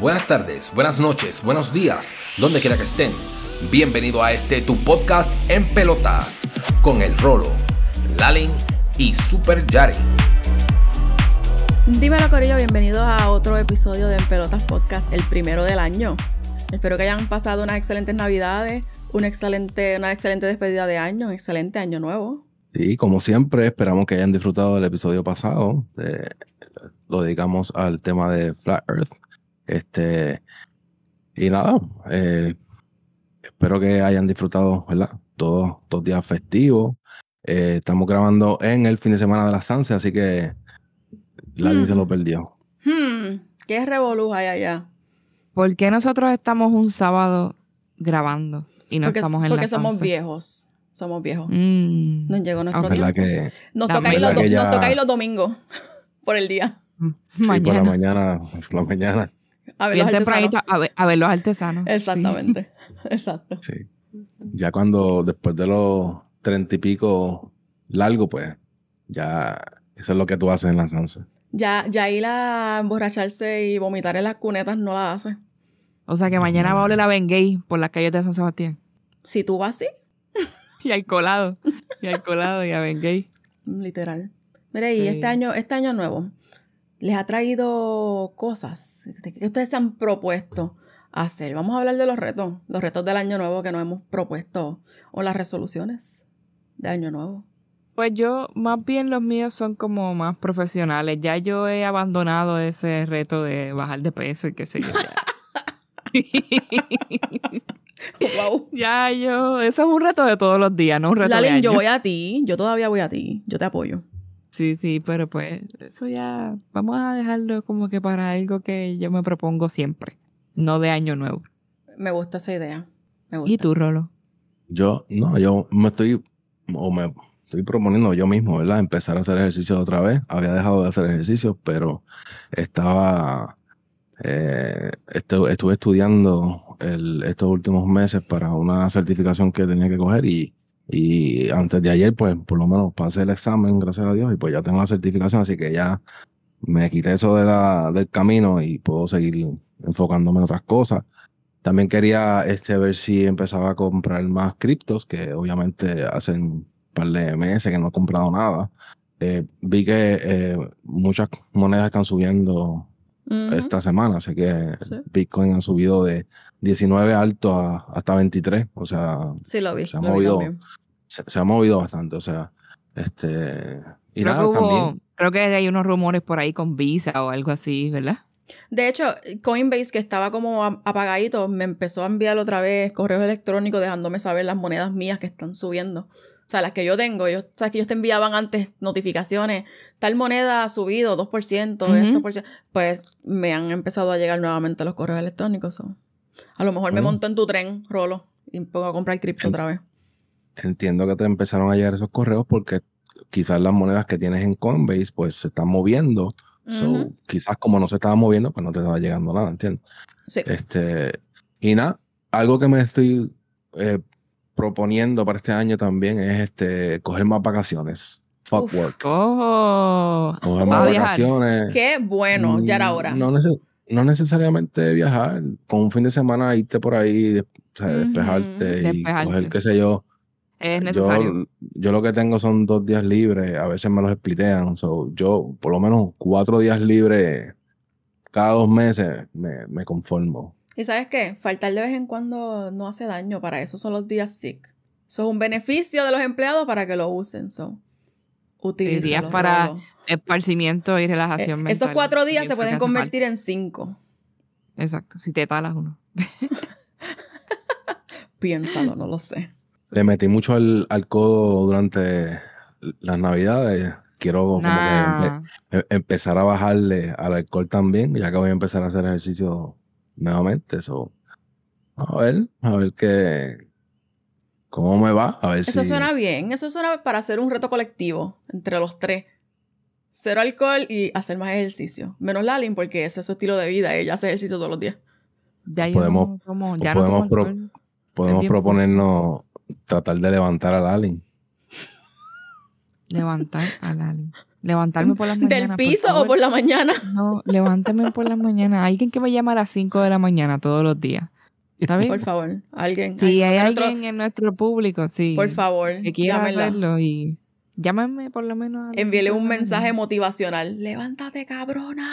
buenas tardes, buenas noches, buenos días, donde quiera que estén. Bienvenido a este tu podcast en pelotas con el Rolo, Lalin y Super Yari. Dímelo Corillo, bienvenidos a otro episodio de En Pelotas Podcast, el primero del año. Espero que hayan pasado unas excelentes navidades, una excelente, una excelente despedida de año, un excelente año nuevo. Sí, como siempre, esperamos que hayan disfrutado del episodio pasado. lo dedicamos al tema de Flat Earth. Este, y nada, eh, espero que hayan disfrutado, ¿verdad? Todos los días festivos. Eh, estamos grabando en el fin de semana de la Sanse, así que la hmm. se lo perdió. Hmm. ¿Qué revoluja hay allá? ¿Por qué nosotros estamos un sábado grabando y no estamos en Porque somos viejos. Somos viejos. Mm. Nos llegó nuestro tiempo. nos, toca ir los, nos toca ir los domingos por el día. Sí, por la mañana, por la mañana. A ver, los artesanos. A, ver, los artesanos. Exactamente. Exacto. Sí. Ya cuando después de los treinta y pico largo, pues ya eso es lo que tú haces en la Sansa. Ya, ya ir a emborracharse y vomitar en las cunetas no la hace. O sea que mañana va a oler a Ben Gay por las calles de San Sebastián. Si tú vas así. y al colado. Y al colado y a Ben Gay. Literal. Mire, y este año, este año nuevo, les ha traído cosas que ustedes se han propuesto hacer. Vamos a hablar de los retos, los retos del año nuevo que nos hemos propuesto o las resoluciones de año nuevo. Pues yo, más bien los míos son como más profesionales. Ya yo he abandonado ese reto de bajar de peso y qué sé yo. Ya. wow. Ya yo, eso es un reto de todos los días, no un reto de año. yo voy a ti, yo todavía voy a ti, yo te apoyo. Sí, sí, pero pues eso ya vamos a dejarlo como que para algo que yo me propongo siempre, no de año nuevo. Me gusta esa idea. ¿Y tú, Rolo? Yo, no, yo me estoy, o me estoy proponiendo yo mismo, ¿verdad? Empezar a hacer ejercicio otra vez. Había dejado de hacer ejercicio, pero estaba, eh, estuve estudiando el, estos últimos meses para una certificación que tenía que coger y y antes de ayer, pues por lo menos pasé el examen, gracias a Dios, y pues ya tengo la certificación, así que ya me quité eso de la, del camino y puedo seguir enfocándome en otras cosas. También quería este, ver si empezaba a comprar más criptos, que obviamente hacen un par de meses que no he comprado nada. Eh, vi que eh, muchas monedas están subiendo esta semana, así que Bitcoin ha subido de 19 alto a, hasta 23, o sea, sí, lo vi, se, ha movido, se, ha movido bastante, o sea, este... Y creo nada, que también. Creo que hay unos rumores por ahí con Visa o algo así, ¿verdad? De hecho, Coinbase, que estaba como apagadito, me empezó a enviar otra vez correos electrónicos dejándome saber las monedas mías que están subiendo. O sea, las que yo tengo, yo, o sea, que ellos te enviaban antes notificaciones, tal moneda ha subido 2%, esto por ciento, pues me han empezado a llegar nuevamente los correos electrónicos. A lo mejor me monto en tu tren, Rolo, y pongo a comprar cripto otra vez. Entiendo que te empezaron a llegar esos correos porque quizás las monedas que tienes en Coinbase pues se están moviendo. quizás como no se estaba moviendo, pues no te estaba llegando nada, ¿entiendes? Sí. Este, y nada, algo que me estoy eh, proponiendo para este año también es este coger más vacaciones. Fuck work. Oh, coger más vacaciones. Qué bueno, ya era hora. No, no, necesariamente viajar, con un fin de semana irte por ahí, despejarte, y coger, qué sé yo. Es necesario. Yo, lo que tengo son dos días libres, a veces me los splitean. yo, por lo menos cuatro días libres cada dos meses, me, me conformo. Y sabes qué, faltar de vez en cuando no hace daño, para eso son los días sick. Eso es un beneficio de los empleados para que lo usen. So, días para esparcimiento y relajación eh, mental. Esos cuatro días se pueden convertir en cinco. Exacto, si te talas uno. Piénsalo, no lo sé. Le metí mucho al, codo durante las navidades. Quiero em, empezar a bajarle al alcohol también, ya que voy a empezar a hacer ejercicio nuevamente. Eso. A ver, a ver qué. ¿Cómo me va? A ver eso suena bien. Eso suena para hacer un reto colectivo entre los tres. Cero alcohol y hacer más ejercicio. Menos Lalin, porque ese es su estilo de vida. Ella hace ejercicio todos los días. Ya podemos, ya podemos, podemos proponernos tratar de levantar a Lalin. Levantar a Lali. Levantarme por las mañanas. ¿Del por piso o por la mañana? No, levántame por las mañanas. Alguien que me llama a las 5 de la mañana todos los días. ¿Está bien? Por favor, alguien. Si hay alguien de nuestro- alguien en nuestro público, sí. Por favor, que quiera llámenla. hacerlo y llámame por lo menos. Envíele un la mensaje mañana. motivacional. Levántate, cabrona.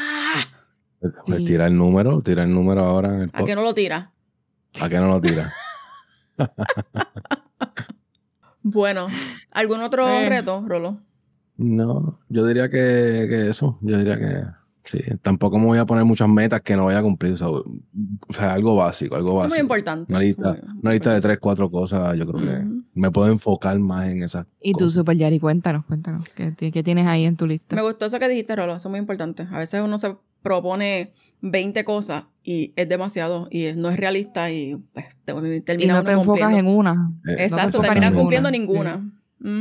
Pues Sí. tira el número, tira el número ahora en el ¿A qué no lo tira? ¿A qué no lo tira? Bueno, ¿algún otro Eh. reto, Rolo? No, yo diría que, que eso, yo diría que sí. Tampoco me voy a poner muchas metas que no voy a cumplir. O sea, o sea, algo básico, algo Eso es básico. muy importante. Una lista, muy una lista de tres, cuatro cosas, yo creo que me puedo enfocar más en esas Y tú, cosas. Super Yari, cuéntanos, cuéntanos. ¿Qué, qué tienes ahí en tu lista? Me gustó eso que dijiste, Rolo. Eso es muy importante. A veces uno se propone 20 cosas y es demasiado y no es realista y pues, te- y no te enfocas cumpliendo. en una. Exacto, enfocas termina en cumpliendo una. ninguna.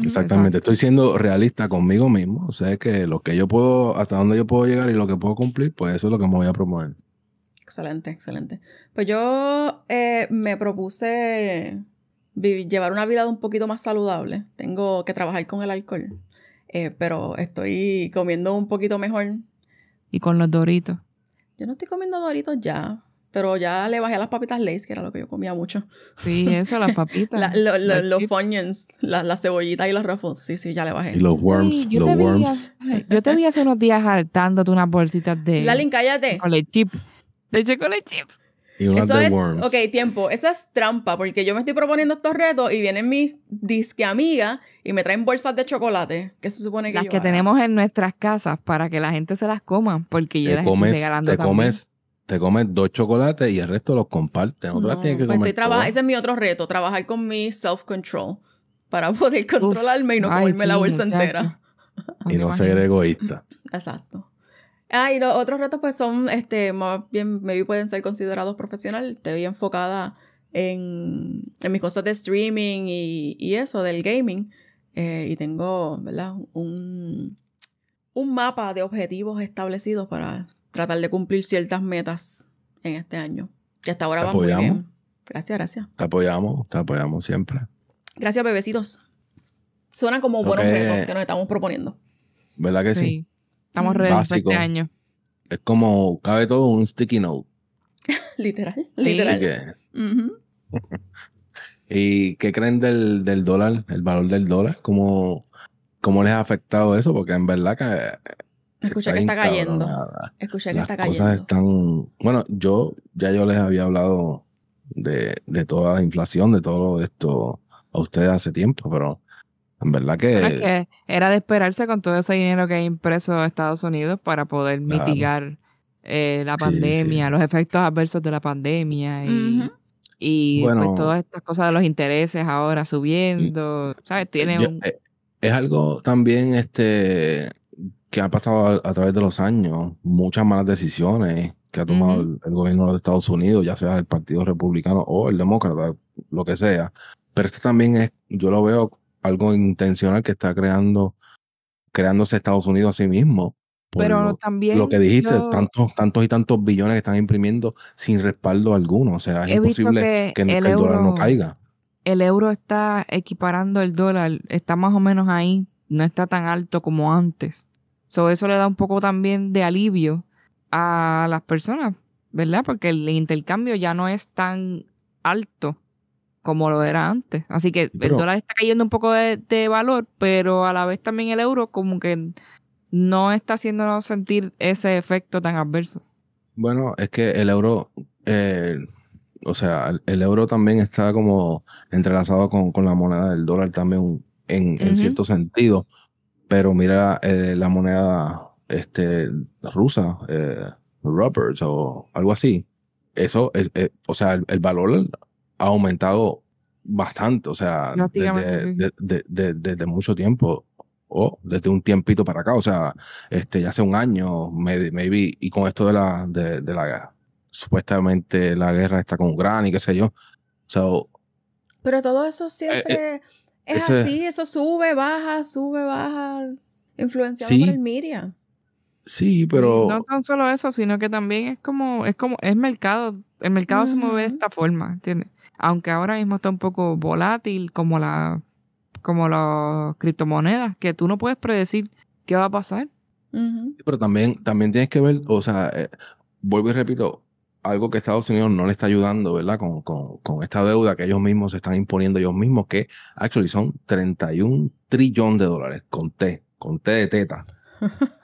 Exactamente, estoy siendo realista conmigo mismo. Sé que lo que yo puedo, hasta dónde yo puedo llegar y lo que puedo cumplir, pues eso es lo que me voy a proponer. Excelente, excelente. Pues yo eh, me propuse vi- llevar una vida un poquito más saludable. Tengo que trabajar con el alcohol, eh, pero estoy comiendo un poquito mejor. Y con los doritos. Yo no estoy comiendo doritos ya, pero ya le bajé a las papitas Lays, que era lo que yo comía mucho. Sí, eso, las papitas. La- lo- lo- los los chips. Funyuns, la- las cebollitas y los ruffles. Sí, sí, ya le bajé. Y los worms, los vi worms. yo te vi hace unos días hartándote unas bolsitas de Lalin, cállate. chocolate chip. De chocolate chip. Y unas Eso es, worms. ok, tiempo, eso es trampa, porque yo me estoy proponiendo estos retos y vienen mis disque amigas y me traen bolsas de chocolate, que se supone que Las yo que haga. tenemos en nuestras casas para que la gente se las coma. Porque yo te las estoy comes, regalando te también. comes, te comes dos chocolates y el resto los compartes. No, las que pues comer estoy ese es mi otro reto, trabajar con mi self-control para poder controlarme y no Ay, comerme la sí, bolsa muchacho. entera. y no ser egoísta. Exacto. Ah, y los otros retos pues son, este, más bien, maybe pueden ser considerados profesional. Estoy enfocada en, en mis cosas de streaming y, y eso, del gaming. Eh, y tengo, ¿verdad? Un, un mapa de objetivos establecidos para tratar de cumplir ciertas metas en este año. Que hasta ahora Te van muy apoyamos. bien. Gracias, gracias. Te apoyamos, te apoyamos siempre. Gracias, bebecitos. Suenan como buenos retos que nos estamos proponiendo. ¿Verdad que sí? Sí. Estamos ready para Básico. este año. Es como, cabe todo en un sticky note. Literal, Sí. Así literal. que. ¿Y qué creen del, del dólar, el valor del dólar? ¿Cómo, ¿Cómo les ha afectado eso? Porque en verdad que... Escuché que está cayendo. Escuché que Las está cosas cayendo. están... Bueno, yo ya yo les había hablado de, de toda la inflación, de todo esto a ustedes hace tiempo, pero en verdad que... Bueno, es que era de esperarse con todo ese dinero que hay impreso a Estados Unidos para poder Claro. mitigar eh, la pandemia, sí. los efectos adversos de la pandemia y, y Bueno. pues todas estas cosas de los intereses ahora subiendo, ¿sabes? Tiene Yo- un... eh, es algo también este que ha pasado a, a través de los años, muchas malas decisiones que ha tomado el, el gobierno de Estados Unidos, ya sea el Partido Republicano o el Demócrata, lo que sea. Pero esto también es, yo lo veo algo intencional que está creando, creándose Estados Unidos a sí mismo. Pero lo, también lo que dijiste, yo tantos, tantos y tantos billones que están imprimiendo sin respaldo alguno. O sea, es imposible que, que, no- el que el dólar no euro, caiga. el euro está equiparando el dólar, está más o menos ahí, no está tan alto como antes. So, eso le da un poco también de alivio a las personas, ¿verdad? Porque el intercambio ya no es tan alto como lo era antes. Así que Pero- el dólar está cayendo un poco de, de valor, pero a la vez también el euro como que no está haciéndonos sentir ese efecto tan adverso. Bueno, es que el euro, eh, o sea, el, el euro también está como entrelazado con, con la moneda del dólar también en, en cierto sentido. Pero mira eh, la moneda este, rusa, eh, Roberts o algo así. Eso, es, es- o sea, el, el valor ha aumentado bastante, o sea, desde, sí. de- de- de- desde mucho tiempo o desde un tiempito para acá, o sea, este, ya hace un año, maybe, y con esto de la, de, de la, supuestamente la guerra está con Ucrania y qué sé yo. So, Pero todo eso siempre es Eh, ese- así, eso sube, baja, sube, baja, influenciado Sí. por el media. sí, pero no tan solo eso, sino que también es como, es como, es mercado, el mercado se mueve de esta forma, ¿entiendes? Aunque ahora mismo está un poco volátil, como la como las criptomonedas, que tú no puedes predecir qué va a pasar. Pero también, también tienes que ver, o sea, eh, vuelvo y repito, algo que Estados Unidos no le está ayudando, ¿verdad? Con, con, con esta deuda que ellos mismos se están imponiendo ellos mismos, que actually son 31 trillón de dólares, con T, con T de teta.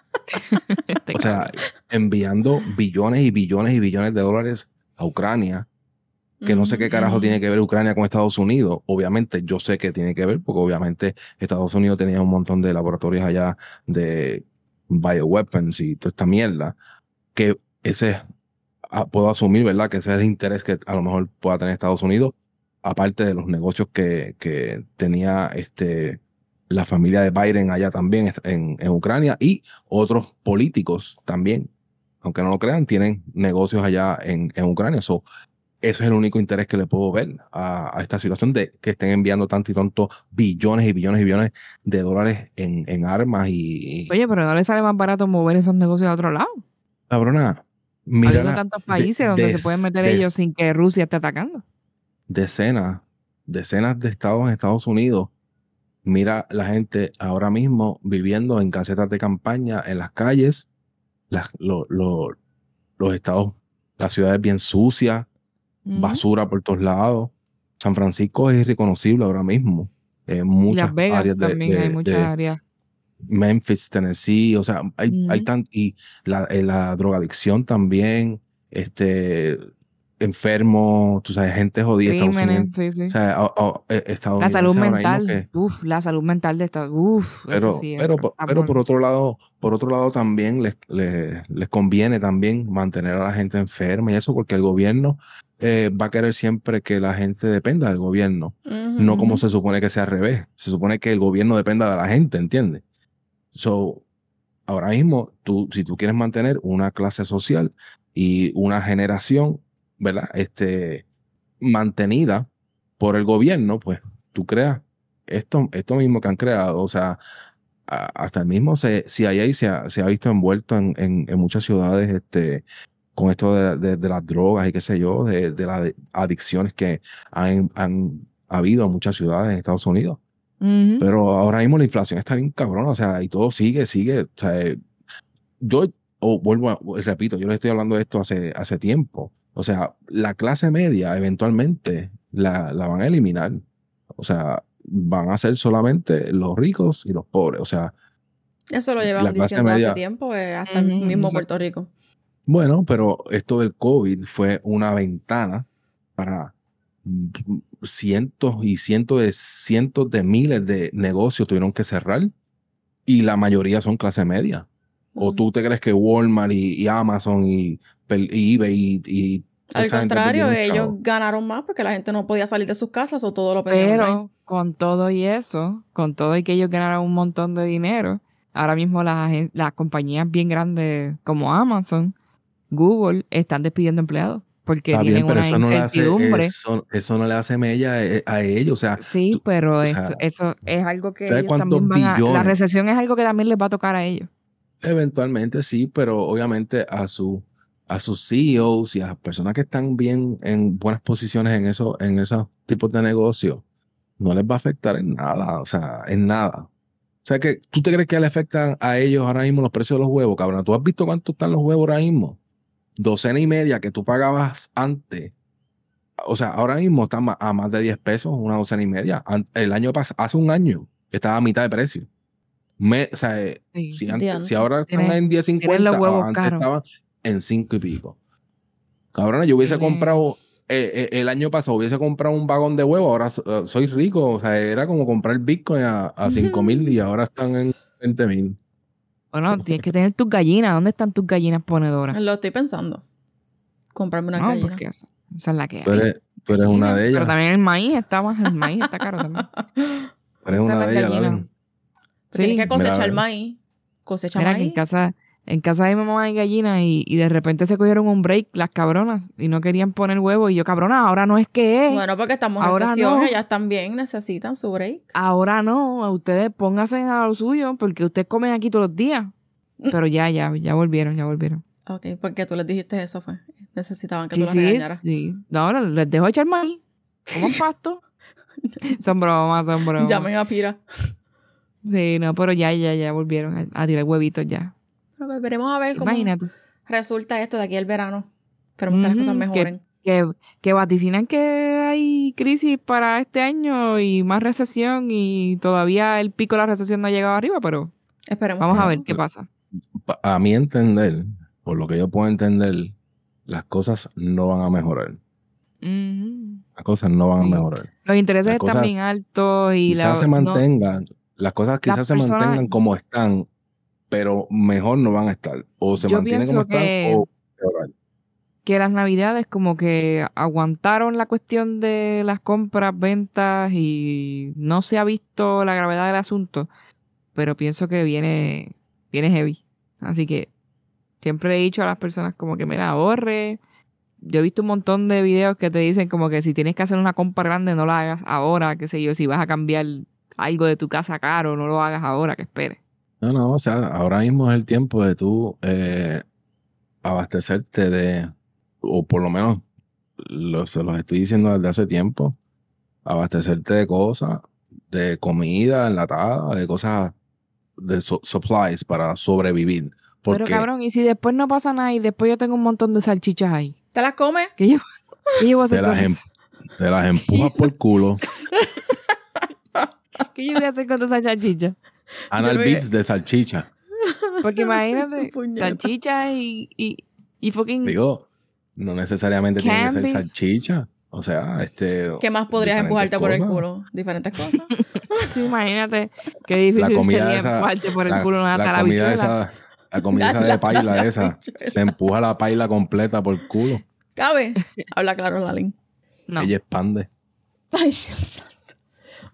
O sea, enviando billones y billones y billones de dólares a Ucrania, que no sé qué carajo tiene que ver Ucrania con Estados Unidos. Obviamente, yo sé que tiene que ver, porque obviamente Estados Unidos tenía un montón de laboratorios allá de bioweapons y toda esta mierda, que ese, ah, puedo asumir, ¿verdad? Que ese es el interés que a lo mejor pueda tener Estados Unidos, aparte de los negocios que, que tenía este, la familia de Biden allá también en, en Ucrania y otros políticos también, aunque no lo crean, tienen negocios allá en, en Ucrania. So, eso es el único interés que le puedo ver a, a esta situación de que estén enviando tanto y tanto billones y billones y billones de dólares en, en armas y... Oye, pero no le sale más barato mover esos negocios a otro lado. Cabrona, mira la- tantos de- países donde des- se pueden meter des- ellos sin que Rusia esté atacando. decenas, decenas de estados en Estados Unidos. Mira la gente ahora mismo viviendo en casetas de campaña en las calles, las, lo- lo- los estados, las ciudades bien sucias, Basura por todos lados. San Francisco es irreconocible ahora mismo. En muchas Las Vegas áreas de, también de- hay muchas de áreas. Memphis, Tennessee, o sea, hay, hay Ujú. tan, y la, eh, la drogadicción también, este, enfermo, tú sabes, gente jodida, Estados Unidos. sí, sí. O sea, o- o, eh, La estadounidenses salud mental. que- Uf, la salud mental de esta. Uf. eso pero, sí es- pero, po- está pero por- por otro lado, por otro lado también les, les, les conviene también mantener a la gente enferma y eso, porque el gobierno eh, va a querer siempre que la gente dependa del gobierno, no como se supone que sea al revés. Se supone que el gobierno dependa de la gente, ¿entiendes? So, ahora mismo, tú, si tú quieres mantener una clase social y una generación, ¿verdad? Este, mantenida por el gobierno, pues tú creas esto, esto mismo que han creado. O sea, a- hasta el mismo CIA se ha, se ha visto envuelto en, en- en muchas ciudades este, con esto de, de- de las drogas y qué sé yo, de, de las adicciones que han, han habido en muchas ciudades en Estados Unidos. Pero ahora mismo la inflación está bien cabrona, o sea, y todo sigue, sigue. O sea, yo vuelvo a, repito, yo le estoy hablando de esto hace, hace tiempo. O sea, la clase media eventualmente la, la van a eliminar. O sea, van a ser solamente los ricos y los pobres. O sea, Eso lo llevan diciendo media- hace tiempo, eh, hasta el Ujú, mismo. Puerto Rico. Bueno, pero esto del COVID fue una ventana para cientos y cientos de cientos de miles de negocios tuvieron que cerrar y la mayoría son clase media. ¿O tú te crees que Walmart y, y Amazon y, y eBay y, y Al contrario, ellos ganaron más porque la gente no podía salir de sus casas o todo lo pedían online. Pero con todo y eso, con todo y que ellos ganaron un montón de dinero, ahora mismo las, las compañías bien grandes como Amazon, Google, están despidiendo empleados porque Está tienen bien, pero una eso no, le hace, incertidumbre. eso, eso no le hace mella a, a ellos. O sea, Sí, tú- pero eso, sea, eso es algo que ¿sabes ellos también van a... La recesión es algo que también les va a tocar a ellos. Eventualmente sí, pero obviamente a su a sus CEOs y a las personas que están bien en buenas posiciones en eso, en esos tipos de negocios, no les va a afectar en nada, o sea, en nada. O sea que tú te crees que le afectan a ellos ahora mismo los precios de los huevos, cabrón. ¿Tú has visto cuánto están los huevos ahora mismo? Docena y media que tú pagabas antes. O sea, ahora mismo están ma- a más de 10 pesos, una docena y media. El año pasado, hace un año, estaba a mitad de precio. Me, o sea, eh, Sí. si, antes- Diantre. si ahora están Tienen- en 10.50, tienen los huevos antes caros. estaban en 5 y pico. Cabrón, yo hubiese comprado, eh, eh, el año pasado hubiese comprado un vagón de huevo, ahora so- soy rico, o sea, era como comprar Bitcoin a, a 5 mil y ahora están en 20 mil. Bueno, tienes que tener tus gallinas. ¿Dónde están tus gallinas ponedoras? Lo estoy pensando. Comprarme una No, gallina. porque esa esa es la que Tú hay. eres, tú eres una de Pero ellas. también el maíz está más, el maíz está caro también. Tú eres una de ellas. Tienes que cosechar Mira, maíz. Cosecha Mira que en maíz. casa, en casa de mi mamá hay gallinas y, y de repente se cogieron un break las cabronas y no querían poner huevo. Y yo, cabrona, ahora no es que es. Bueno, porque estamos en Ahora recesión, no. ellas también necesitan su break. Ahora no, a ustedes pónganse a lo suyo porque ustedes comen aquí todos los días. Pero ya, ya, ya volvieron, ya volvieron. Ok, porque tú les dijiste eso, fue. Necesitaban que Sí, tú las sí, regañaras. sí. No, ahora les dejo echar maíz. Coman pasto. Son bromas, son bromas. Llamen a Pira. Sí, no, pero ya, ya, ya volvieron a, a tirar huevitos ya. Ver, veremos a ver cómo Imagínate. resulta esto de aquí al verano. Esperemos que las cosas mejoren. Que, que vaticinan que hay crisis para este año y más recesión y todavía el pico de la recesión no ha llegado arriba, pero Esperemos vamos que a no. ver qué pasa. Pa- A mi entender, por lo que yo puedo entender, las cosas no van a mejorar. Las cosas no van a mejorar. Los intereses están bien altos y la- quizás se no- mantengan, las cosas quizás se personas- mantengan como están, pero mejor no van a estar. O se Yo mantienen como que- están o peorar. que las navidades como que aguantaron la cuestión de las compras, ventas y no se ha visto la gravedad del asunto, pero pienso que viene, viene heavy. Así que siempre he dicho a las personas como que mira, ahorre. Yo he visto un montón de videos que te dicen como que si tienes que hacer una compra grande no la hagas ahora, qué sé yo, si vas a cambiar algo de tu casa caro, no lo hagas ahora, que esperes. No, no, o sea, ahora mismo es el tiempo de tú eh, abastecerte de, o por lo menos lo- se los estoy diciendo desde hace tiempo, abastecerte de cosas, de comida enlatada, de cosas, de su- supplies para sobrevivir. Porque Pero cabrón, y si después no pasa nada y después yo tengo un montón de salchichas ahí, ¿Te las comes? ¿qué yo, qué yo voy a hacer te con las, em- eso? te las empujas por culo. ¿Qué yo voy a hacer con esa salchicha? Anal beats de salchicha. Porque imagínate, salchicha y, y, y fucking... Digo, no necesariamente tiene que ser salchicha. O sea, este. ¿Qué más podrías empujarte por el culo? Diferentes cosas. sí, imagínate qué difícil comida sería esa- empujarte por el la, culo una la comida esa, la comida esa La- de la- paila la esa, se empuja la paila completa por el culo. ¿Cabe? Habla claro, Lalin. No. Ella expande. Ay, Dios.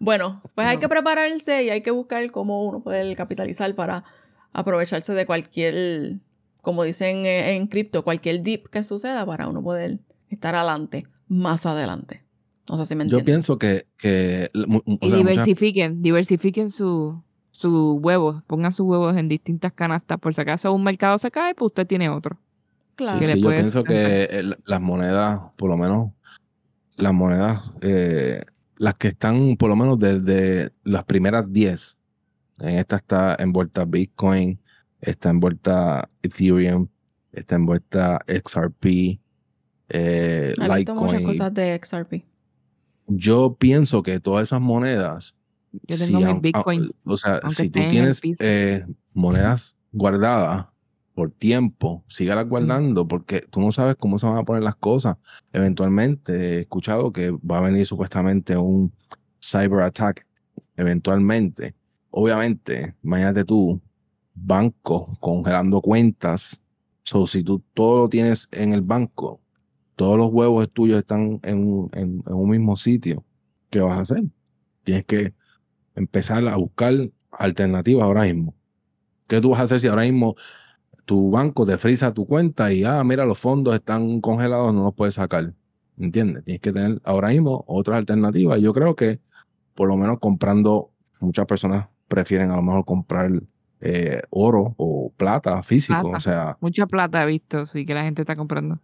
Bueno, pues hay que prepararse y hay que buscar cómo uno puede capitalizar para aprovecharse de cualquier, como dicen eh, en cripto, cualquier dip que suceda para uno poder estar adelante, más adelante. No sé si me Yo pienso que, que o Y sea, muchas- diversifiquen, diversifiquen sus su huevos, pongan sus huevos en distintas canastas. Por si acaso un mercado se cae, pues usted tiene otro. Claro. sí, yo pienso que las monedas, por lo menos, las monedas, eh, las que están por lo menos desde las primeras 10, en esta está envuelta Bitcoin, está envuelta Ethereum, está envuelta XRP, eh, He visto muchas cosas de XRP. Yo pienso que todas esas monedas, Yo si tengo mis aun- bitcoins. o sea, aunque si tú tienes eh, monedas guardadas por tiempo, sígalas guardando porque tú no sabes cómo se van a poner las cosas. Eventualmente he escuchado que va a venir supuestamente un cyber attack eventualmente. Obviamente, imagínate tú, banco congelando cuentas. So, si tú todo lo tienes en el banco, todos los huevos tuyos están en, un- en- en un mismo sitio, ¿qué vas a hacer? Tienes que empezar a buscar alternativas ahora mismo. ¿Qué tú vas a hacer si ahora mismo tu banco te frisa tu cuenta y, ah, mira, los fondos están congelados, no los puedes sacar? ¿Entiendes? Tienes que tener ahora mismo otras alternativas. Yo creo que por lo menos comprando, muchas personas prefieren a lo mejor comprar eh, oro o plata físico. Plata. O sea, Mucha plata he visto, sí, que la gente está comprando.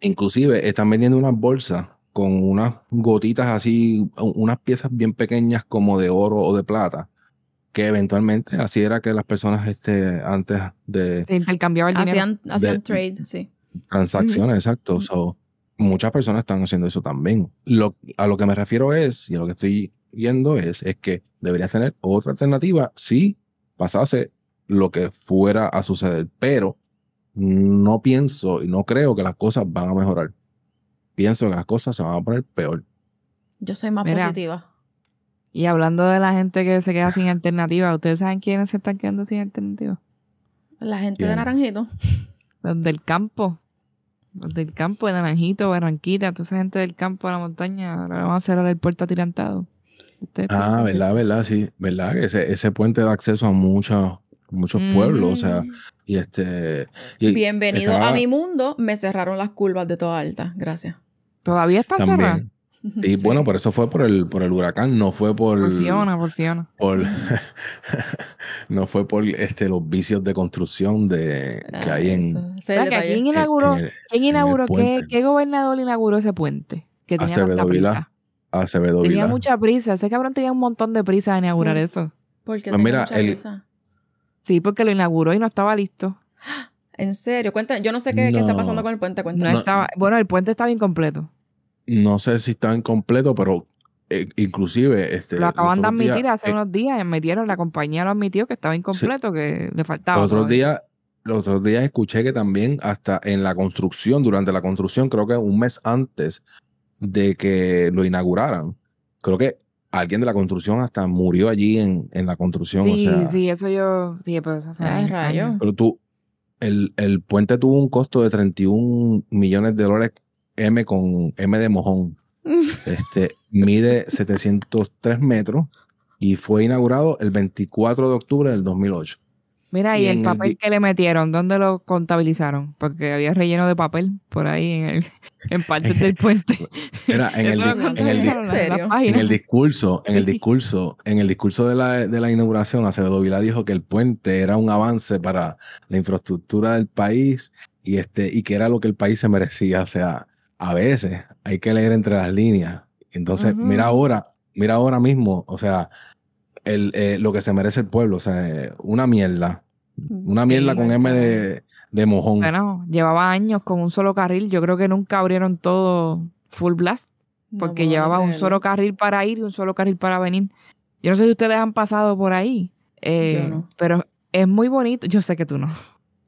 Inclusive están vendiendo unas bolsas con unas gotitas así, unas piezas bien pequeñas como de oro o de plata, que eventualmente así era que las personas este, antes de Se intercambiaba el dinero. Hacían, hacían De- trade, sí. transacciones, exacto. So, muchas personas están haciendo eso también. Lo, a lo que me refiero es, y a lo que estoy viendo es, es que deberías tener otra alternativa si pasase lo que fuera a suceder, pero no pienso y no creo que las cosas van a mejorar. Pienso que las cosas se van a poner peor. Yo soy más Mira. positiva. Y hablando de la gente que se queda sin alternativa, ¿ustedes saben quiénes se están quedando sin alternativa? La gente de. Naranjito. Los del campo. Los del campo de Naranjito, Barranquita, toda esa gente del campo a la montaña. Ahora vamos a cerrar el puerto atirantado. ¿Ustedes Ah, que- verdad, verdad, sí, verdad que ese, ese puente da acceso a muchos muchos pueblos, o sea, Mm. y este y Bienvenido estaba a mi mundo. Me cerraron las curvas de toda alta. Gracias. Todavía están cerradas. Y bueno, por eso fue por el por el huracán, no fue por, Por Fiona, por Fiona. por no fue por este los vicios de construcción de que hay en. ¿Quién inauguró, en el- ¿quién inauguró qué, qué gobernador inauguró ese puente? Que tenía Acevedo Vilá. Tenía mucha prisa. Ese cabrón tenía un montón de prisa de inaugurar Mm. eso. Porque Pues tenía mira, mucha el- prisa. Sí, porque lo inauguró y no estaba listo. En serio, cuéntame, yo no sé qué, qué está pasando con el puente, No, cuéntame. No. estaba. Bueno, el puente estaba incompleto. No sé si estaba incompleto, pero eh, inclusive este, Lo acaban de días, admitir hace eh, unos días. Admitieron, la compañía lo admitió que estaba incompleto, que le faltaba. los otros días los otros días escuché que también hasta en la construcción, durante la construcción, creo que un mes antes de que lo inauguraran, creo que alguien de la construcción hasta murió allí en, en la construcción. Sí, o sea, sí, eso yo. Sí, pero eso hace Ay, rayo. Pero tú, el, el puente tuvo un costo de 31 millones de dólares M con M de mojón. Este, mide 703 metros y fue inaugurado el 24 de octubre del 2008. Mira, Y y el papel que le metieron, ¿dónde lo contabilizaron? Porque había relleno de papel por ahí en, el, en partes del puente. Era en el, en el en el discurso, en el discurso, en el discurso de la, de la inauguración, Acevedo Vilá dijo que el puente era un avance para la infraestructura del país y este, y que era lo que el país se merecía. O sea, a veces hay que leer entre las líneas. Entonces, mira ahora, mira ahora mismo, o sea, el, eh, lo que se merece el pueblo, o sea, una mierda. Una mierda Sí, con M de, de mojón. Bueno, llevaba años con un solo carril. Yo creo que nunca abrieron todo full blast. Porque llevaba un solo carril para ir y un solo carril para venir. Yo no sé si ustedes han pasado por ahí. eh, Yo no. Pero es muy bonito. Yo sé que tú no.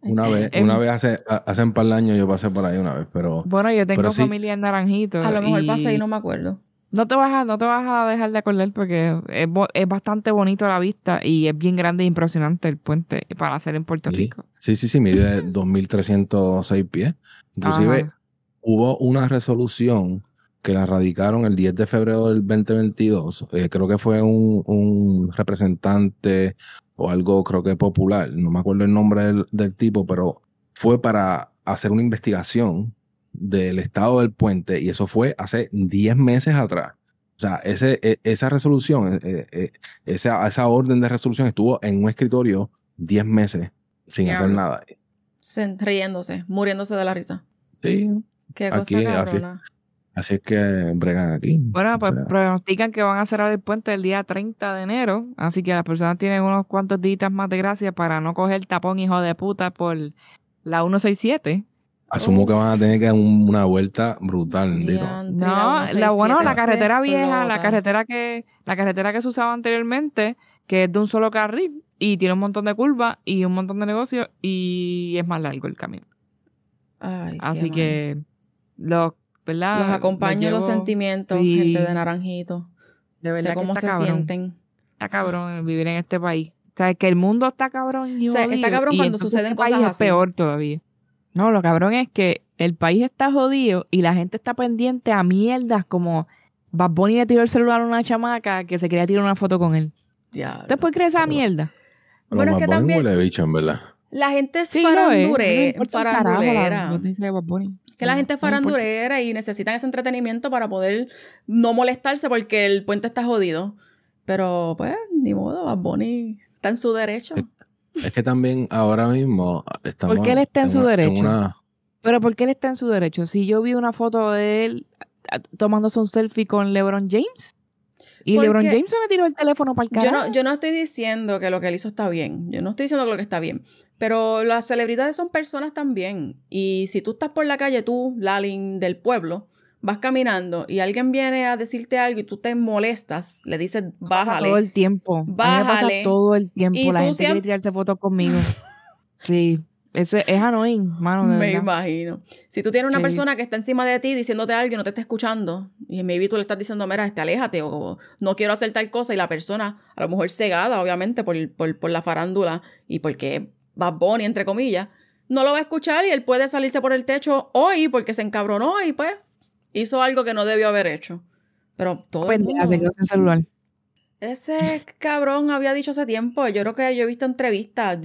Una vez, una vez hace, a- hace un par de años yo pasé por ahí una vez, pero Bueno, yo tengo sí. familia en Naranjito. A lo mejor y pasé y no me acuerdo. No te vas a, no te vas a dejar de acordar porque es, es bastante bonito a la vista y es bien grande e impresionante el puente para hacer en Puerto Sí. Rico. Sí, sí, sí, mide 2.306 pies. Inclusive Ajá. hubo una resolución que la radicaron el 10 de febrero del 2022. Eh, creo que fue un, un representante o algo, creo que popular. No me acuerdo el nombre del, del tipo, pero fue para hacer una investigación del estado del puente y eso fue hace 10 meses atrás. O sea, ese, e- esa resolución, eh, eh, esa, esa orden de resolución estuvo en un escritorio 10 meses sin hacer nada. Se- riéndose, muriéndose de la risa. Sí, Qué Aquí, cosa así. cabrona. así es que bregan aquí. Bueno, pues O sea, pronostican que van a cerrar el puente el día 30 de enero, así que las personas tienen unos cuantos días más de gracia para no coger tapón hijo de puta por la 167. asumo que van a tener que dar un- una vuelta brutal. Diantre, No, la, 167 bueno, la carretera vieja, la carretera que la carretera que se usaba anteriormente, que es de un solo carril y tiene un montón de curvas y un montón de negocios y es más largo el camino. Ay, qué Así que los, ¿verdad? Los acompaño los llevo- sentimientos, sí. gente de Naranjito. De verdad Sé que cómo está se cabrón. sienten. Está cabrón vivir en este país. O sea, que el mundo está cabrón y O sea, está cabrón y cuando suceden este cosas país es así. peor todavía. No, lo cabrón es que el país está jodido y la gente está pendiente a mierdas como Bad Bunny le tiró el celular a una chamaca que se quería tirar una foto con él. Ya. ¿Usted puede creer esa Pero- mierda? Pero Bueno, es que también- verdad. La gente es Sí, es. No me farandure, importa un carajo la farandulera. Que la gente es farandulera y necesitan ese entretenimiento para poder no molestarse porque el puente está jodido. Pero, pues, ni modo, Bad Bunny está en su derecho. Es que también ahora mismo estamos. ¿Por qué él está en su una- derecho? una- Pero ¿por qué él está en su derecho? Si yo vi una foto de él tomándose un selfie con LeBron James y Porque- LeBron James se le tiró el teléfono para el Yo carajo. no, yo no estoy diciendo que lo que él hizo está bien. Yo no estoy diciendo que lo que está bien. Pero las celebridades son personas también. Y si tú estás por la calle, tú, Lalin del pueblo, vas caminando y alguien viene a decirte algo y tú te molestas, le dices, bájale. todo el tiempo. Bájale. todo el Y tiempo. La tú gente quiere siempre- tirarse fotos conmigo. sí, eso es, es annoying, mano. de Me verdad. imagino. Si tú tienes una Sí. persona que está encima de ti diciéndote algo y no te está escuchando, y maybe tú le estás diciendo, mira, este, aléjate, o no quiero hacer tal cosa, y la persona, a lo mejor cegada, obviamente, por, por, por la farándula y porque va Bunny, entre comillas, no lo va a escuchar y él puede salirse por el techo hoy porque se encabronó y pues hizo algo que no debió haber hecho. Pero todo el Pendeja, mundo- se quedó sin celular. ese cabrón había dicho hace tiempo, yo creo que yo he visto entrevistas.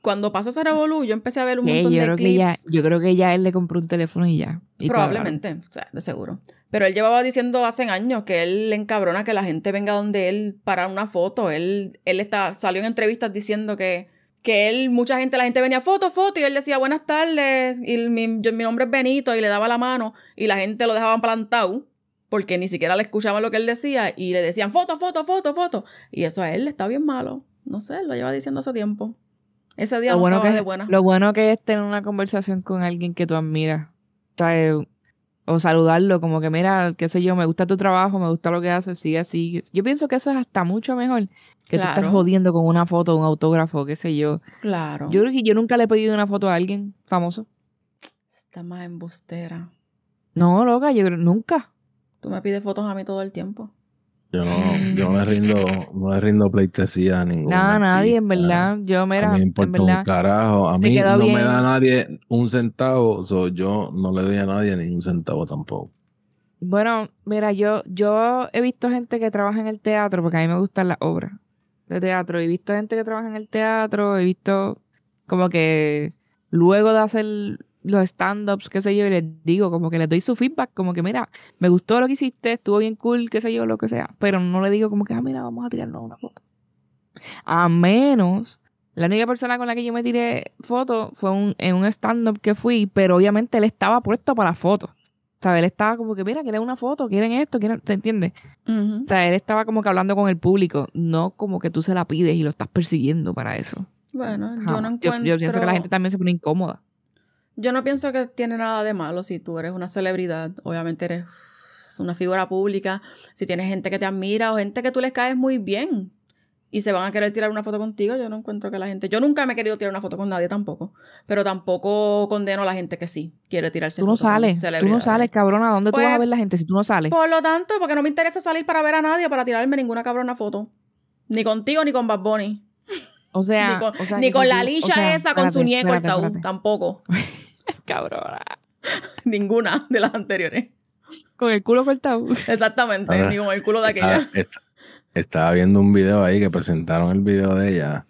Cuando pasó ese revolú, yo empecé a ver un montón yo, de creo que ya, clips. yo creo que ya él le compró un teléfono y ya. Y Probablemente, o sea, de seguro. Pero él llevaba diciendo hace años que él le encabrona que la gente venga donde él para una foto. Él, él está, salió en entrevistas diciendo que, que él, mucha gente, la gente venía foto, foto, y él decía buenas tardes, y mi, yo- mi nombre es Benito, y le daba la mano, y la gente lo dejaba plantado. porque ni siquiera le escuchaban lo que él decía y le decían foto, foto, foto, foto. Y eso a él le está bien malo. No sé, lo lleva diciendo hace tiempo. Ese día Lo no bueno, que, de buena. lo bueno que es tener una conversación con alguien que tú admiras. O sea, eh, o saludarlo, como que mira, qué sé yo, me gusta tu trabajo, me gusta lo que haces, sigue así. Yo pienso que eso es hasta mucho mejor que tú estás Claro. jodiendo con una foto, un autógrafo, qué sé yo. Claro. Yo creo que yo nunca le he pedido una foto a alguien famoso. Está más embustera. No, loca, yo creo, nunca. Tú me pides fotos a mí todo el tiempo. Yo no, yo no le rindo, no le rindo pleitesía a ningún Nada, nadie, en verdad. Yo, mira, a mí me en importa un carajo. A mí no bien. me da nadie un centavo. so yo no le doy a nadie ni un centavo tampoco. Bueno, mira, yo, yo he visto gente que trabaja en el teatro, porque a mí me gustan las obras de teatro. He visto gente que trabaja en el teatro, he visto como que luego de hacer los stand-ups, qué sé yo, y les digo, como que les doy su feedback, como que mira, me gustó lo que hiciste, estuvo bien cool, qué sé yo, lo que sea. Pero no le digo como que, ah, mira, vamos a tirarnos una foto. A menos, la única persona con la que yo me tiré foto fue un, en un stand-up que fui, pero obviamente él estaba puesto para la foto. ¿Sabes? Él estaba como que, mira, quieren una foto, quieren esto, quieren, ¿te entiendes? O sea, él estaba como que hablando con el público, no como que tú se la pides y lo estás persiguiendo para eso. Bueno, yo no yo, encuentro... yo pienso que la gente también se pone incómoda. Yo no pienso que tiene nada de malo si tú eres una celebridad, obviamente eres una figura pública, si tienes gente que te admira o gente que tú les caes muy bien y se van a querer tirar una foto contigo, yo no encuentro que la gente... Yo nunca me he querido tirar una foto con nadie tampoco, pero tampoco condeno a la gente que sí quiere tirarse Tú no sales, tú no sales, cabrona. ¿Dónde tú Pues, vas a ver la gente si tú no sales? Por lo tanto, porque no me interesa salir para ver a nadie para tirarme ninguna cabrona foto. Ni contigo ni con Bad Bunny. O sea, ni con, o sea, ni que con si la o sea, esa con su nieco el espérate, espérate. Tampoco. Cabrona. Ninguna de las anteriores. Con el culo cortado. Exactamente. Ahora, ni con el culo de aquella. est- estaba viendo un video ahí que presentaron el video de ella.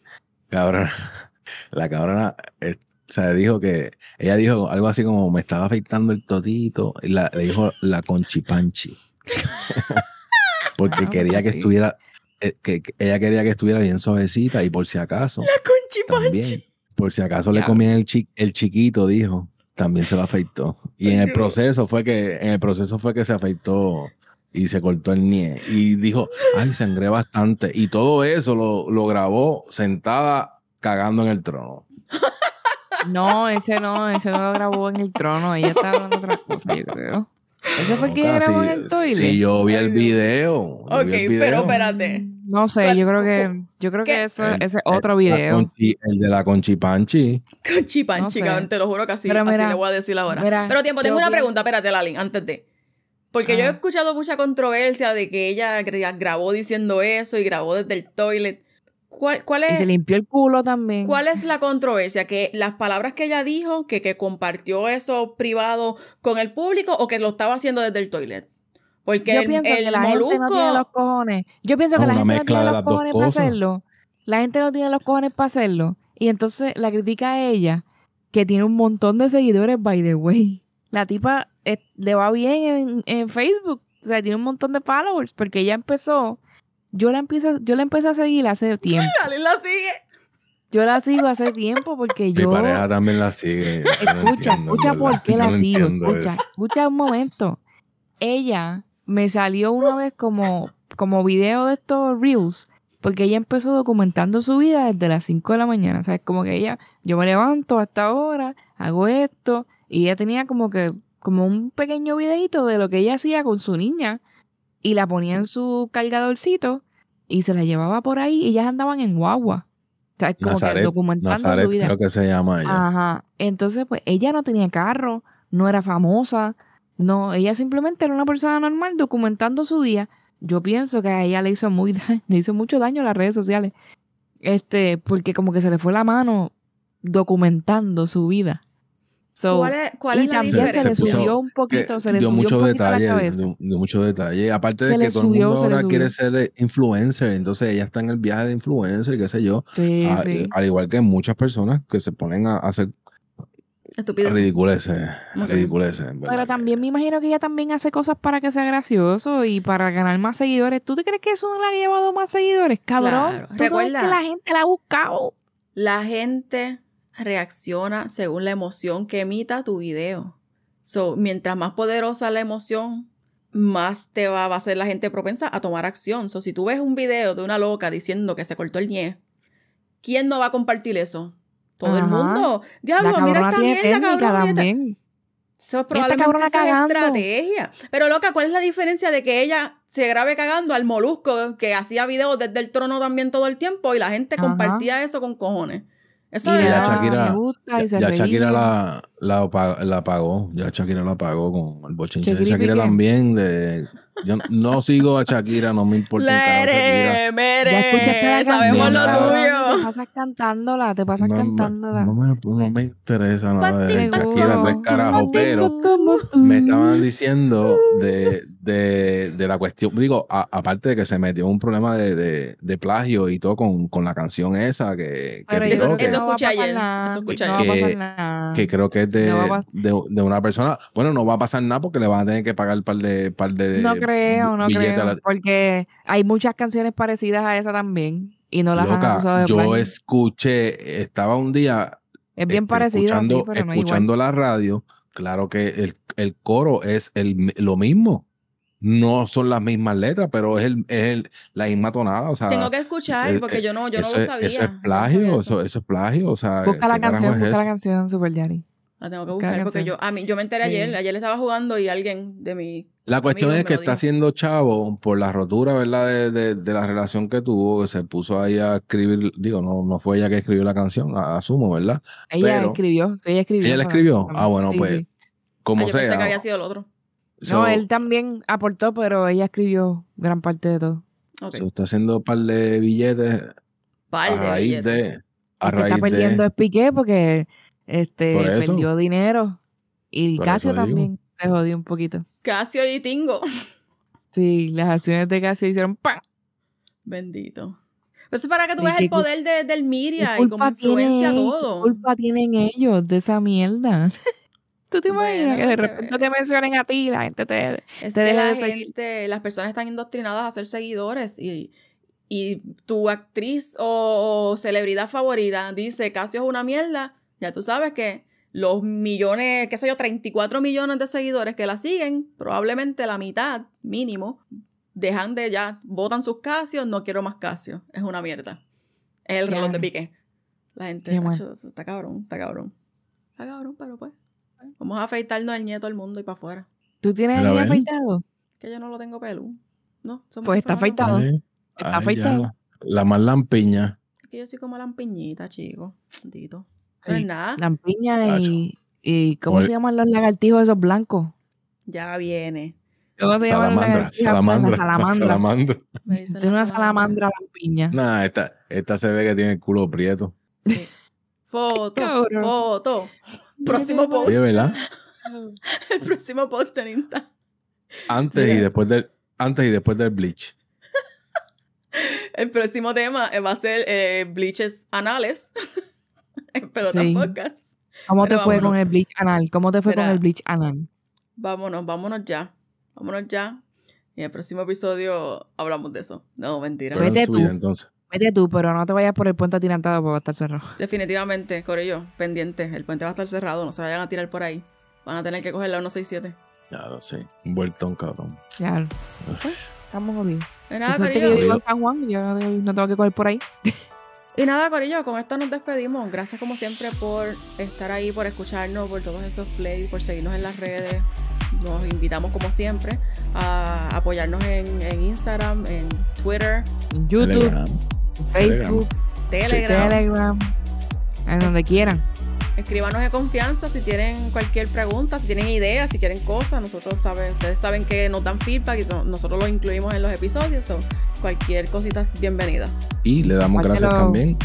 Cabrona. La cabrona, eh, o sea, dijo que ella dijo algo así como me estaba afeitando el totito. Y la, le dijo la conchipanchi. Porque Ah, quería que sí. estuviera, eh, que, que ella quería que estuviera bien suavecita y por si acaso, Conchi también, Panchi. Por si acaso le comían el, chi- el chiquito, dijo, también se lo afeitó. Y en el proceso fue que, en el proceso fue que se afeitó y se cortó el nie. Y dijo, ay, sangré bastante. Y todo eso lo, lo grabó sentada cagando en el trono. No, ese no, ese no lo grabó en el trono. Ella estaba hablando otra cosa, yo creo. Ese fue que Casi- grabó en el toilet. Sí, yo vi el video. yo Ok, vi el pero espérate. No sé, yo creo que, yo creo ¿Qué? que eso, El- ese es otro video. conchi- el de la conchipanchi. Conchi Panchi, No sé. cabrón, te lo juro que así, Pero así mira, le voy a decir ahora. mira, Pero tiempo, tengo yo una pregunta, espérate, Lalin, antes de. Porque yo he Ajá. escuchado mucha controversia de que ella gra- grabó diciendo eso y grabó desde el toilet. ¿Cuál, cuál Y se es, limpió el culo también. ¿Cuál es la controversia? ¿Que las palabras que ella dijo, que, que compartió eso privado con el público o que lo estaba haciendo desde el toilet? Porque Yo el, pienso el que la gente no tiene los cojones. Yo pienso que la gente no tiene los cojones para hacerlo. La gente no tiene los cojones para hacerlo. Y entonces la critica a ella, que tiene un montón de seguidores, by the way. La tipa eh, le va bien en, en Facebook. O sea, tiene un montón de followers. Porque ella empezó. Yo la, empiezo, yo la empecé a seguir hace tiempo. Lalin la sigue. Yo la sigo hace tiempo porque Mi yo. pareja también la sigue. No Escucha, entiendo, escucha por qué la no sigo. Escucha, eso. escucha un momento. Ella me salió una vez como, como video de estos reels, porque ella empezó documentando su vida desde las 5 de la mañana. O sea, es como que ella, yo me levanto hasta ahora, hago esto, y ella tenía como que, como un pequeño videito de lo que ella hacía con su niña, y la ponía en su cargadorcito, y se la llevaba por ahí, y ellas andaban en guagua. O sea, es como que documentando Nazaret su vida. creo que se llama ella. Ajá. Entonces, pues ella no tenía carro, no era famosa, no, ella simplemente era una persona normal documentando su día. Yo pienso que a ella le hizo muy le hizo mucho daño a las redes sociales. Este, porque como que se le fue la mano documentando su vida. So, ¿Cuál es, cuál y es la también se, diferencia? le Se puso- subió un poquito, se le dio subió muchos un poquito la cabeza. dio, dio muchos detalles. Aparte Se de le que todo subió, el mundo le ahora quiere ser influencer, entonces ella está en el viaje de influencer, qué sé yo. Sí, Ah, sí. eh, Al igual que muchas personas que se ponen a hacer Estupidez. ridiculeces, ridiculeces. Pero también me imagino que ella también hace cosas para que sea gracioso y para ganar más seguidores. ¿Tú te crees que eso no le ha llevado más seguidores? Cabrón. Claro. ¿Tú sabes Recuerda- que la gente la ha buscado. La gente reacciona según la emoción que emita tu video. So, mientras más poderosa la emoción más te va, va a ser la gente propensa a tomar acción. So, si tú ves un video de una loca diciendo que se cortó el ñe, ¿quién no va a compartir eso? Todo el mundo. Diablo, La mira esta mierda, cabrón. también. Eso probablemente esa estrategia. Pero loca, ¿cuál es la diferencia de que ella se grabe cagando al molusco que hacía videos desde el trono también todo el tiempo y la gente Ajá. compartía eso con cojones? Eso Y ya Shakira- me gusta y Ya, se ya. Shakira la, la, la pagó. Ya Shakira la pagó con el bochinche de Shakira también. De, yo no sigo a Shakira, no me importa Lere, Shakira. mere, Ya escuchaste la sabemos lo cabrón, Te pasas cantándola, te pasas No, me- cantándola. no, me, no me interesa nada de Shakira, carajos, tú. pero me estaban diciendo de, de, de la cuestión, digo, a- aparte de que se metió un problema de, de, de plagio y todo con, con la canción esa que, que, Pero tiró, eso- que- eso escuché ayer, nada, eso escuché no va a ayer. pasar Que- nada. que creo que es de, de, de una persona. Bueno, no va a pasar nada porque le van a tener que pagar un par de, par de No creo, no creo. la- Porque hay muchas canciones parecidas a esa también. Y no las han Loca, acusado de yo escuché, estaba un día Es bien este, parecido, escuchando, sí, pero no es igual. escuchando la radio. Claro que el, el coro es el, lo mismo. No son las mismas letras, pero es, el, es el- la misma tonada. O sea, Tengo que escuchar eh, porque yo no, yo no eso, lo es- sabía. eso es Yo no plagio, eso, eso es plagio. O sea, Busca la ¿qué carajo canción, es busca eso? la canción, Super Yari. La tengo que buscar porque canción. yo, a mí, yo me enteré Sí. ayer. Ayer estaba jugando y alguien de mi. La cuestión es que está haciendo chavo por la rotura, ¿verdad? De, de- de la relación que tuvo, que se puso ahí a escribir, digo, no, no fue ella que escribió la canción, a- asumo, ¿verdad? Ella Pero- escribió, sí, ella escribió. ¿Ella la escribió? Ah, bueno, Sí, pues, sí. Como Ah, yo pensé sea. que había sido el otro. so- No, él también aportó, pero ella escribió gran parte de todo. Ok. so está haciendo un par de billetes Par a de raíz billetes. de. A raíz está perdiendo de. es Piqué porque este, perdió dinero. Y Por Casio también se jodió un poquito. Casio y Tingo. Sí, las acciones de Casio hicieron ¡pam! Bendito. Pero eso es para que tú ¿Y veas el poder de- del ¿Qué media y cómo influencia todo. ¿Qué culpa tienen ellos de esa mierda? ¿Tú te Bueno, imaginas que de porque- repente te mencionen a ti y la gente te... Es te que deja la de seguir. gente, las personas están indoctrinadas a ser seguidores y, y tu actriz o, o celebridad favorita dice Casio es una mierda, ya tú sabes que los millones, qué sé yo, 34 millones de seguidores que la siguen, probablemente la mitad mínimo, dejan de ya, votan sus Casios, no quiero más Casio, es una mierda. Es el reloj de pique. La gente, está cabrón, está cabrón. Está cabrón, pero pues, vamos a afeitarnos el nieto al mundo y para afuera. ¿Tú tienes el ven. afeitado? Que yo no lo tengo pelú. No, son Pues está afeitado. Ay, Está ay, afeitado. ya. La más lampiña. Es que yo soy como lampiñita, chico. Tito. Sí. No es nada. Lampiña y... y ¿Cómo Oye. se llaman los lagartijos esos blancos? Ya viene. ¿Cómo se llaman los Salamandra, salamandra, La salamandra. salamandra. Tiene una salamandra lampiña. Nah, esta, esta se ve que tiene el culo prieto. Sí. Foto, foto. Próximo post. Oye, ¿verdad? El próximo post en Insta. Antes y después del, antes y después del bleach. El próximo tema va a ser eh, bleaches anales. pelota Sí. podcast. ¿Cómo te Pero fue vámonos. con el bleach anal? ¿Cómo te fue Mira. con el bleach anal? Vámonos, vámonos ya. Vámonos ya. Y en el próximo episodio hablamos de eso. No, mentira. Pero Vete tú. entonces. Vete tú, pero no te vayas por el puente atirantado porque va a estar cerrado. Definitivamente, Corillo, pendiente. El puente va a estar cerrado, no se vayan a tirar por ahí. Van a tener que coger la 167. Ya lo sé. Un vueltón, cabrón. Ya, Uf. estamos jodidos. De nada, Corillo. yo vivo en San Juan y yo no, no tengo que coger por ahí. Y nada, Corillo, con esto nos despedimos. Gracias como siempre por estar ahí, por escucharnos, por todos esos plays, por seguirnos en las redes. Nos invitamos como siempre a apoyarnos en, en Instagram, en Twitter, En YouTube, Telegram. en Facebook, Telegram. Telegram, en donde quieran. Escríbanos de confianza si tienen cualquier pregunta, si tienen ideas, si quieren cosas. Nosotros saben, ustedes saben que nos dan feedback y son- nosotros lo incluimos en los episodios. so, cualquier cosita es bienvenida. Y le damos gracias también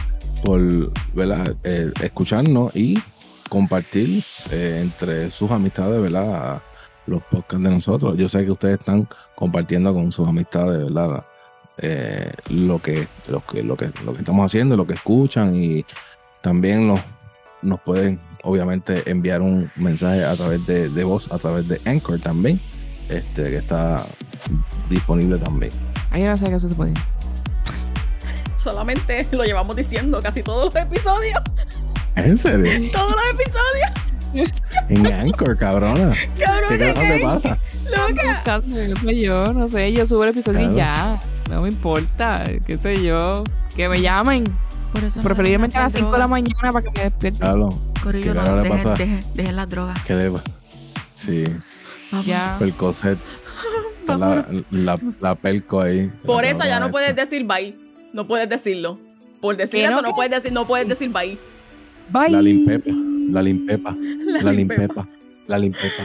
por ¿verdad? Eh, escucharnos y compartir eh, entre sus amistades ¿verdad? los podcasts de nosotros. Yo sé que ustedes están compartiendo con sus amistades ¿verdad? Eh, lo, que, lo, que, lo, que, lo que estamos haciendo, lo que escuchan y también nos, nos pueden obviamente enviar un mensaje a través de, de voz, a través de Anchor también, este, que está disponible también. Ahí no sé qué eso se puede. Solamente lo llevamos diciendo casi todos los episodios. ¿En serio? Todos los episodios. En Anchor, cabrona. Cabrón, ¿Qué pasa? Loca. ¿Qué sé yo? No sé, yo subo el episodio Claro. y ya. No me importa, qué sé yo. Que me llamen. Por eso Preferiblemente a las 5 de la mañana para que me despierten. Claro. Corillo, ¿Qué no, dejen, dejen, dejen las drogas. ¿Qué le? Sí, Vamos. Ya. Percocet. Está la, la, la pelco ahí. Por eso ya no puedes esta. decir bye. No puedes decirlo. Por decir ¿Que eso no? no puedes decir, no puedes decir bye. Bye. La limpepa. La limpepa. La limpepa. limpepa. La limpepa.